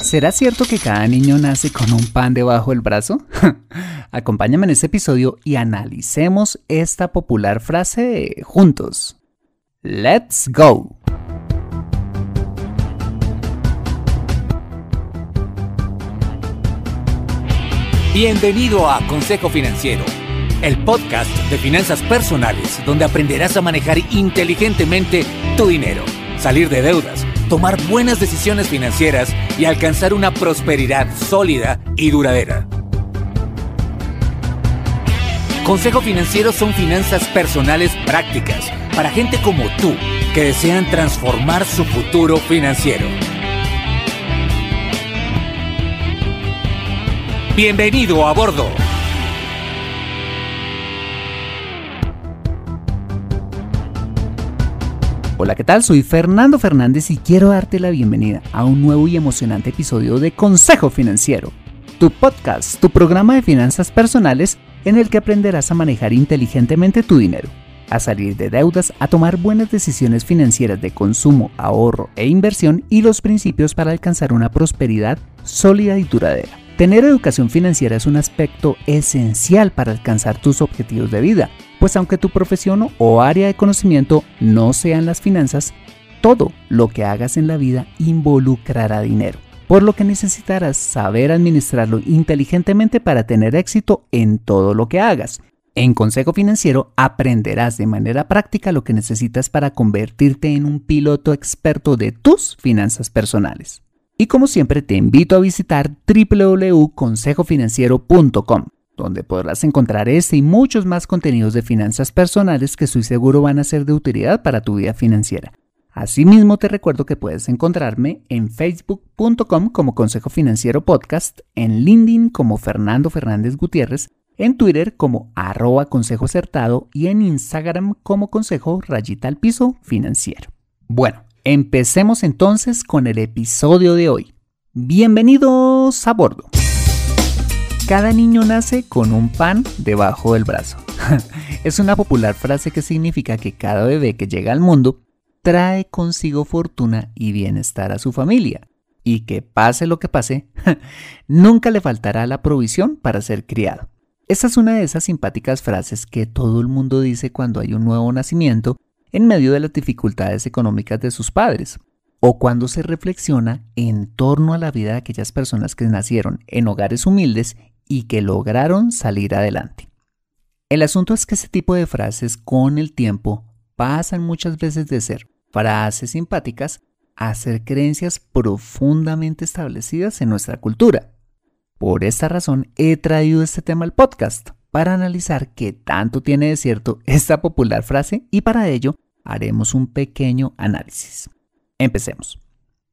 ¿Será cierto que cada niño nace con un pan debajo del brazo? Acompáñame en este episodio y analicemos esta popular frase juntos. Let's go. Bienvenido a Consejo Financiero, el podcast de finanzas personales donde aprenderás a manejar inteligentemente tu dinero, salir de deudas tomar buenas decisiones financieras y alcanzar una prosperidad sólida y duradera. Consejo Financiero son finanzas personales prácticas para gente como tú que desean transformar su futuro financiero. Bienvenido a bordo. Hola, ¿qué tal? Soy Fernando Fernández y quiero darte la bienvenida a un nuevo y emocionante episodio de Consejo Financiero, tu podcast, tu programa de finanzas personales en el que aprenderás a manejar inteligentemente tu dinero, a salir de deudas, a tomar buenas decisiones financieras de consumo, ahorro e inversión y los principios para alcanzar una prosperidad sólida y duradera. Tener educación financiera es un aspecto esencial para alcanzar tus objetivos de vida, pues aunque tu profesión o área de conocimiento no sean las finanzas, todo lo que hagas en la vida involucrará dinero, por lo que necesitarás saber administrarlo inteligentemente para tener éxito en todo lo que hagas. En Consejo Financiero aprenderás de manera práctica lo que necesitas para convertirte en un piloto experto de tus finanzas personales. Y como siempre te invito a visitar www.consejofinanciero.com, donde podrás encontrar este y muchos más contenidos de finanzas personales que estoy seguro van a ser de utilidad para tu vida financiera. Asimismo te recuerdo que puedes encontrarme en facebook.com como Consejo Financiero Podcast, en LinkedIn como Fernando Fernández Gutiérrez, en Twitter como arroba consejo acertado y en Instagram como consejo rayita al piso financiero. Bueno, Empecemos entonces con el episodio de hoy. Bienvenidos a bordo. Cada niño nace con un pan debajo del brazo. es una popular frase que significa que cada bebé que llega al mundo trae consigo fortuna y bienestar a su familia y que pase lo que pase, nunca le faltará la provisión para ser criado. Esta es una de esas simpáticas frases que todo el mundo dice cuando hay un nuevo nacimiento en medio de las dificultades económicas de sus padres, o cuando se reflexiona en torno a la vida de aquellas personas que nacieron en hogares humildes y que lograron salir adelante. El asunto es que ese tipo de frases con el tiempo pasan muchas veces de ser frases simpáticas a ser creencias profundamente establecidas en nuestra cultura. Por esta razón he traído este tema al podcast, para analizar qué tanto tiene de cierto esta popular frase y para ello haremos un pequeño análisis. Empecemos.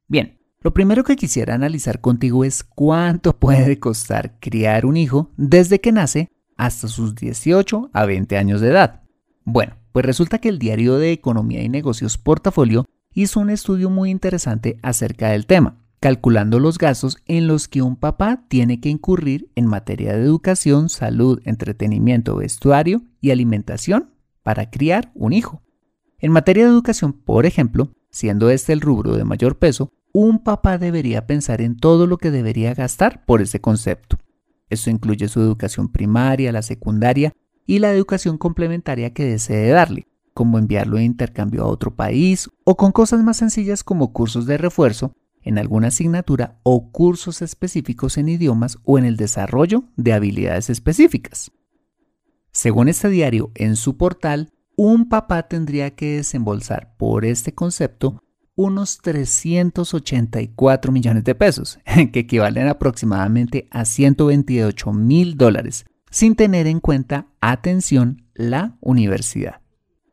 Bien, lo primero que quisiera analizar contigo es cuánto puede costar criar un hijo desde que nace hasta sus 18 a 20 años de edad. Bueno, pues resulta que el diario de Economía y Negocios Portafolio hizo un estudio muy interesante acerca del tema calculando los gastos en los que un papá tiene que incurrir en materia de educación, salud, entretenimiento, vestuario y alimentación para criar un hijo. En materia de educación, por ejemplo, siendo este el rubro de mayor peso, un papá debería pensar en todo lo que debería gastar por ese concepto. Esto incluye su educación primaria, la secundaria y la educación complementaria que desee darle, como enviarlo de intercambio a otro país o con cosas más sencillas como cursos de refuerzo en alguna asignatura o cursos específicos en idiomas o en el desarrollo de habilidades específicas. Según este diario, en su portal, un papá tendría que desembolsar por este concepto unos 384 millones de pesos, que equivalen aproximadamente a 128 mil dólares, sin tener en cuenta, atención, la universidad.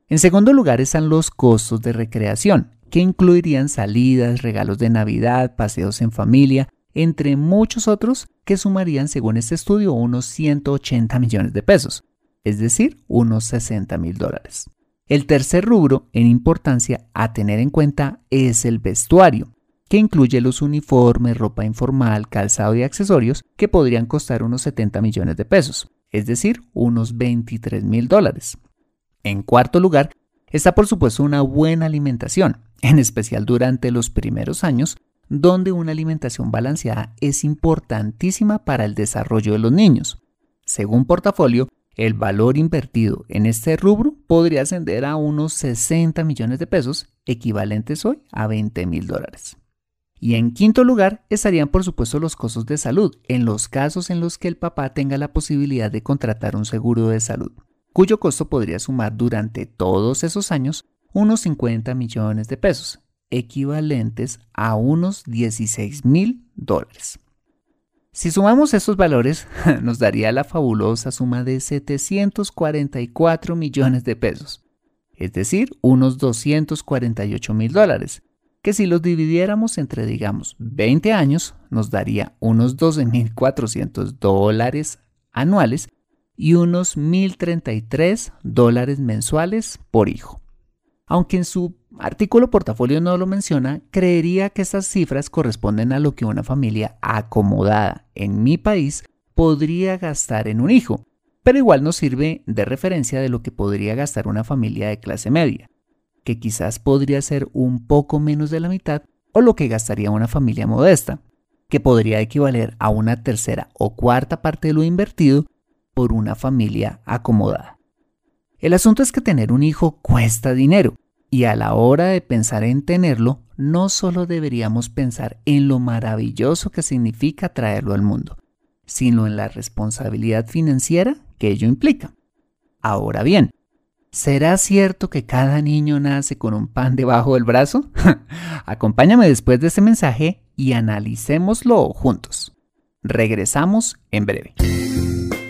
En segundo lugar están los costos de recreación, que incluirían salidas, regalos de Navidad, paseos en familia, entre muchos otros que sumarían, según este estudio, unos 180 millones de pesos, es decir, unos 60 mil dólares. El tercer rubro en importancia a tener en cuenta es el vestuario, que incluye los uniformes, ropa informal, calzado y accesorios que podrían costar unos 70 millones de pesos, es decir, unos 23 mil dólares. En cuarto lugar, está por supuesto una buena alimentación, en especial durante los primeros años, donde una alimentación balanceada es importantísima para el desarrollo de los niños. Según portafolio, el valor invertido en este rubro podría ascender a unos 60 millones de pesos, equivalentes hoy a 20 mil dólares. Y en quinto lugar estarían por supuesto los costos de salud, en los casos en los que el papá tenga la posibilidad de contratar un seguro de salud, cuyo costo podría sumar durante todos esos años unos 50 millones de pesos, equivalentes a unos 16 mil dólares. Si sumamos estos valores, nos daría la fabulosa suma de 744 millones de pesos, es decir, unos 248 mil dólares, que si los dividiéramos entre, digamos, 20 años, nos daría unos 12.400 dólares anuales y unos 1.033 dólares mensuales por hijo. Aunque en su artículo portafolio no lo menciona, creería que estas cifras corresponden a lo que una familia acomodada en mi país podría gastar en un hijo, pero igual nos sirve de referencia de lo que podría gastar una familia de clase media, que quizás podría ser un poco menos de la mitad o lo que gastaría una familia modesta, que podría equivaler a una tercera o cuarta parte de lo invertido por una familia acomodada. El asunto es que tener un hijo cuesta dinero y a la hora de pensar en tenerlo, no solo deberíamos pensar en lo maravilloso que significa traerlo al mundo, sino en la responsabilidad financiera que ello implica. Ahora bien, ¿será cierto que cada niño nace con un pan debajo del brazo? Acompáñame después de este mensaje y analicémoslo juntos. Regresamos en breve.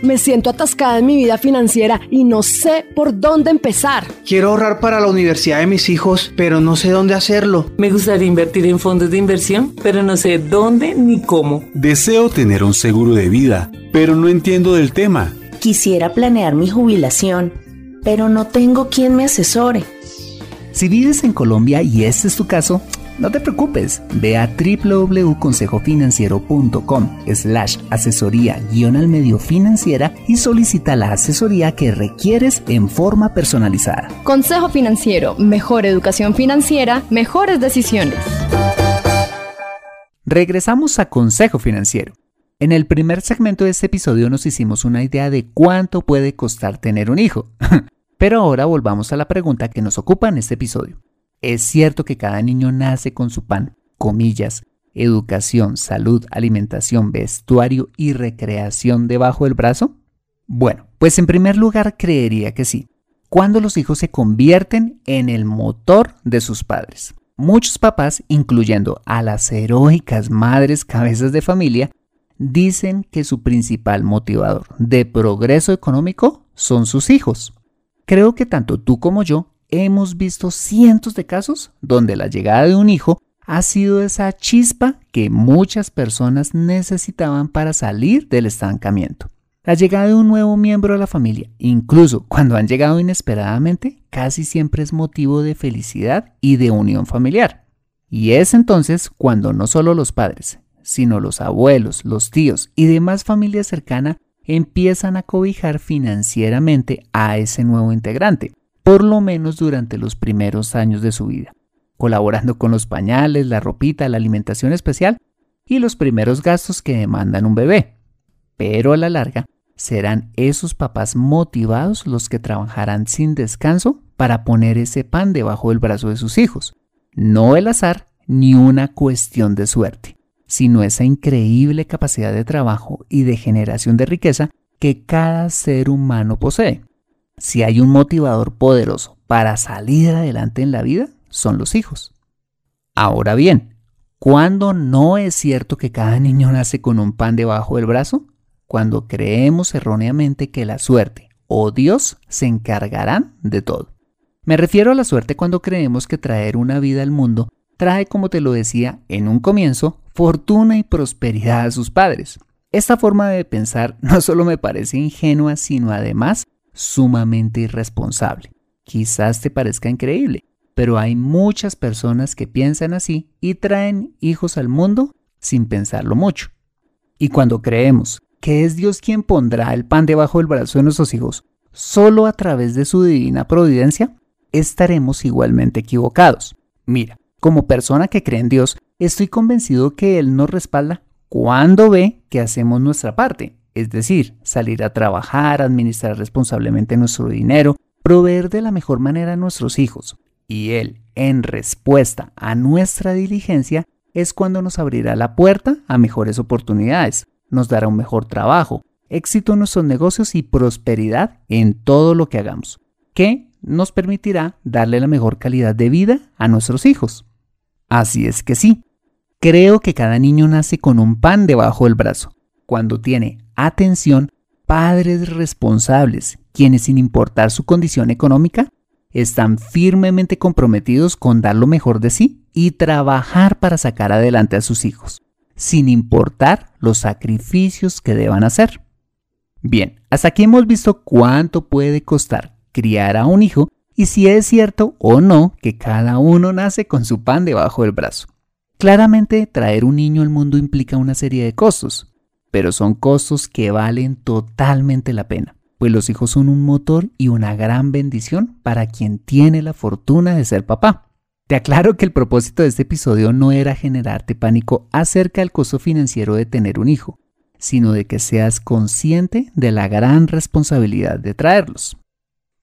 Me siento atascada en mi vida financiera y no sé por dónde empezar. Quiero ahorrar para la universidad de mis hijos, pero no sé dónde hacerlo. Me gustaría invertir en fondos de inversión, pero no sé dónde ni cómo. Deseo tener un seguro de vida, pero no entiendo del tema. Quisiera planear mi jubilación, pero no tengo quien me asesore. Si vives en Colombia y este es tu caso, no te preocupes, ve a www.consejofinanciero.com slash asesoría guion al medio financiera y solicita la asesoría que requieres en forma personalizada. Consejo Financiero, mejor educación financiera, mejores decisiones. Regresamos a Consejo Financiero. En el primer segmento de este episodio nos hicimos una idea de cuánto puede costar tener un hijo. Pero ahora volvamos a la pregunta que nos ocupa en este episodio. Es cierto que cada niño nace con su pan, comillas, educación, salud, alimentación, vestuario y recreación debajo del brazo? Bueno, pues en primer lugar creería que sí, cuando los hijos se convierten en el motor de sus padres. Muchos papás, incluyendo a las heroicas madres cabezas de familia, dicen que su principal motivador de progreso económico son sus hijos. Creo que tanto tú como yo hemos visto cientos de casos donde la llegada de un hijo ha sido esa chispa que muchas personas necesitaban para salir del estancamiento. La llegada de un nuevo miembro de la familia, incluso cuando han llegado inesperadamente, casi siempre es motivo de felicidad y de unión familiar. Y es entonces cuando no solo los padres, sino los abuelos, los tíos y demás familia cercana empiezan a cobijar financieramente a ese nuevo integrante, por lo menos durante los primeros años de su vida, colaborando con los pañales, la ropita, la alimentación especial y los primeros gastos que demandan un bebé. Pero a la larga, serán esos papás motivados los que trabajarán sin descanso para poner ese pan debajo del brazo de sus hijos. No el azar ni una cuestión de suerte, sino esa increíble capacidad de trabajo y de generación de riqueza que cada ser humano posee. Si hay un motivador poderoso para salir adelante en la vida, son los hijos. Ahora bien, ¿cuándo no es cierto que cada niño nace con un pan debajo del brazo? Cuando creemos erróneamente que la suerte o Dios se encargarán de todo. Me refiero a la suerte cuando creemos que traer una vida al mundo trae, como te lo decía en un comienzo, fortuna y prosperidad a sus padres. Esta forma de pensar no solo me parece ingenua, sino además sumamente irresponsable. Quizás te parezca increíble, pero hay muchas personas que piensan así y traen hijos al mundo sin pensarlo mucho. Y cuando creemos que es Dios quien pondrá el pan debajo del brazo de nuestros hijos solo a través de su divina providencia, estaremos igualmente equivocados. Mira, como persona que cree en Dios, estoy convencido que Él nos respalda cuando ve que hacemos nuestra parte, es decir, salir a trabajar, administrar responsablemente nuestro dinero, proveer de la mejor manera a nuestros hijos. Y Él, en respuesta a nuestra diligencia, es cuando nos abrirá la puerta a mejores oportunidades, nos dará un mejor trabajo, éxito en nuestros negocios y prosperidad en todo lo que hagamos, que nos permitirá darle la mejor calidad de vida a nuestros hijos. Así es que sí, creo que cada niño nace con un pan debajo del brazo, cuando tiene atención padres responsables, quienes sin importar su condición económica, están firmemente comprometidos con dar lo mejor de sí y trabajar para sacar adelante a sus hijos, sin importar los sacrificios que deban hacer. Bien, hasta aquí hemos visto cuánto puede costar criar a un hijo y si es cierto o no que cada uno nace con su pan debajo del brazo. Claramente, traer un niño al mundo implica una serie de costos, pero son costos que valen totalmente la pena, pues los hijos son un motor y una gran bendición para quien tiene la fortuna de ser papá. Te aclaro que el propósito de este episodio no era generarte pánico acerca del costo financiero de tener un hijo, sino de que seas consciente de la gran responsabilidad de traerlos.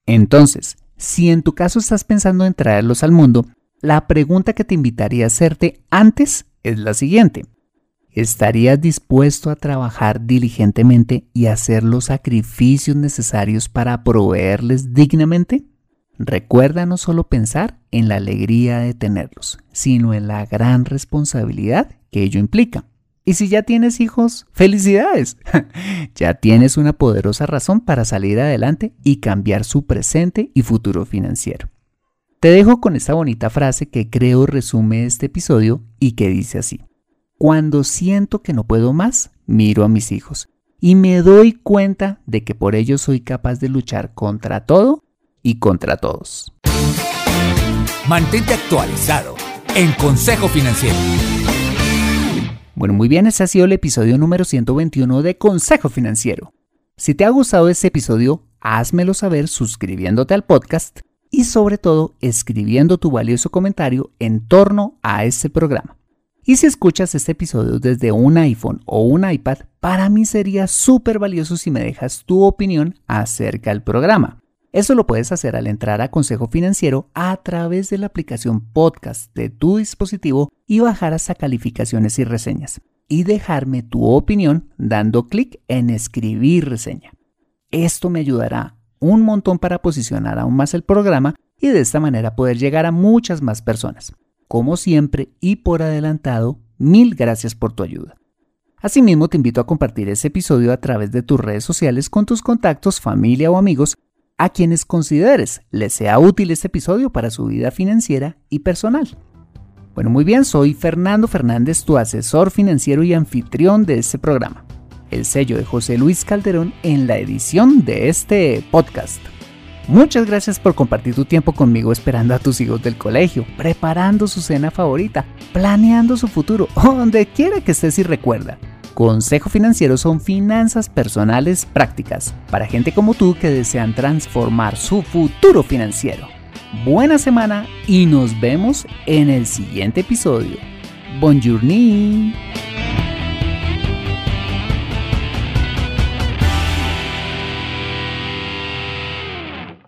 Entonces, si en tu caso estás pensando en traerlos al mundo, la pregunta que te invitaría a hacerte antes es la siguiente. ¿Estarías dispuesto a trabajar diligentemente y hacer los sacrificios necesarios para proveerles dignamente? Recuerda no solo pensar en la alegría de tenerlos, sino en la gran responsabilidad que ello implica. Y si ya tienes hijos, felicidades. ya tienes una poderosa razón para salir adelante y cambiar su presente y futuro financiero. Te dejo con esta bonita frase que creo resume este episodio y que dice así. Cuando siento que no puedo más, miro a mis hijos y me doy cuenta de que por ellos soy capaz de luchar contra todo y contra todos. Mantente actualizado en Consejo Financiero. Bueno, muy bien, ese ha sido el episodio número 121 de Consejo Financiero. Si te ha gustado este episodio, házmelo saber suscribiéndote al podcast y sobre todo escribiendo tu valioso comentario en torno a este programa. Y si escuchas este episodio desde un iPhone o un iPad, para mí sería súper valioso si me dejas tu opinión acerca del programa. Eso lo puedes hacer al entrar a Consejo Financiero a través de la aplicación podcast de tu dispositivo y bajar hasta calificaciones y reseñas. Y dejarme tu opinión dando clic en escribir reseña. Esto me ayudará un montón para posicionar aún más el programa y de esta manera poder llegar a muchas más personas. Como siempre y por adelantado, mil gracias por tu ayuda. Asimismo, te invito a compartir este episodio a través de tus redes sociales con tus contactos, familia o amigos a quienes consideres les sea útil este episodio para su vida financiera y personal. Bueno, muy bien, soy Fernando Fernández, tu asesor financiero y anfitrión de este programa. El sello de José Luis Calderón en la edición de este podcast. Muchas gracias por compartir tu tiempo conmigo esperando a tus hijos del colegio, preparando su cena favorita, planeando su futuro, donde quiera que estés y recuerda. Consejo Financiero son finanzas personales prácticas para gente como tú que desean transformar su futuro financiero. Buena semana y nos vemos en el siguiente episodio. Bon journée.